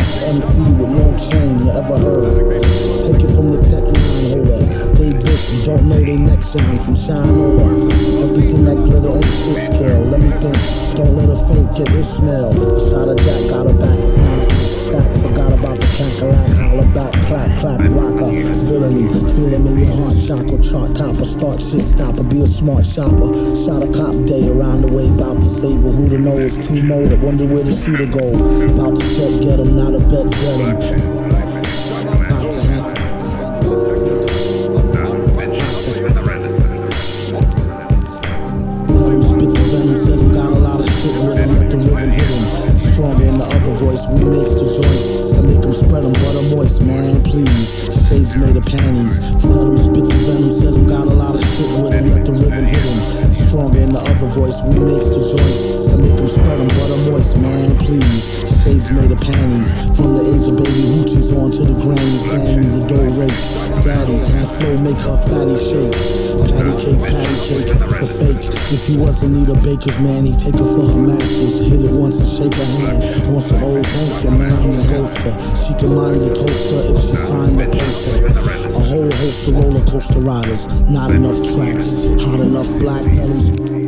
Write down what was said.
best MC with no chain you ever heard. Take it from the Tec-9 holder. They dip and don't know they next shine from Shinola. Everything that glitter ain't fish scale. Let me think. Don't let a fake get Ishmael. A shot of Jack got a back. It's not an stack. Forgot about the cackalack. Holler back. Clap, clap, rocker. Villainy. Feeling in your heart chakra. Chart topper. Start shit stopper. Be a smart shopper. Shot a cop day around the way. About to stable. Who to know It's too molded. Wonder where the shooter go. About to check. Get him. Not a bet, bet him. About to have. Let him spit the venom, said got a lot of shit with let the rhythm hit. Stronger in the other voice, we makes the joints that make him spread them butter moist, man, please. Stage made of panties. Let him spit the venom, said him got a lot of shit with him, let the rhythm hit him. Stronger in the other voice, we makes the joints that make him spread them butter moist, man, please. Made of panties. From the age of baby hoochies on to the grannies, man, me the dough rake. Daddy, half flow make her fatty shake. Patty cake, patty cake for fake. If he wasn't need a baker's man, he'd take her for her masters. Hit it once and shake her hand. Want some old banker, man, I'm the ghoster. She can mind the toaster if she signed the poster. A whole host of roller coaster riders, not enough tracks. Hot enough black, let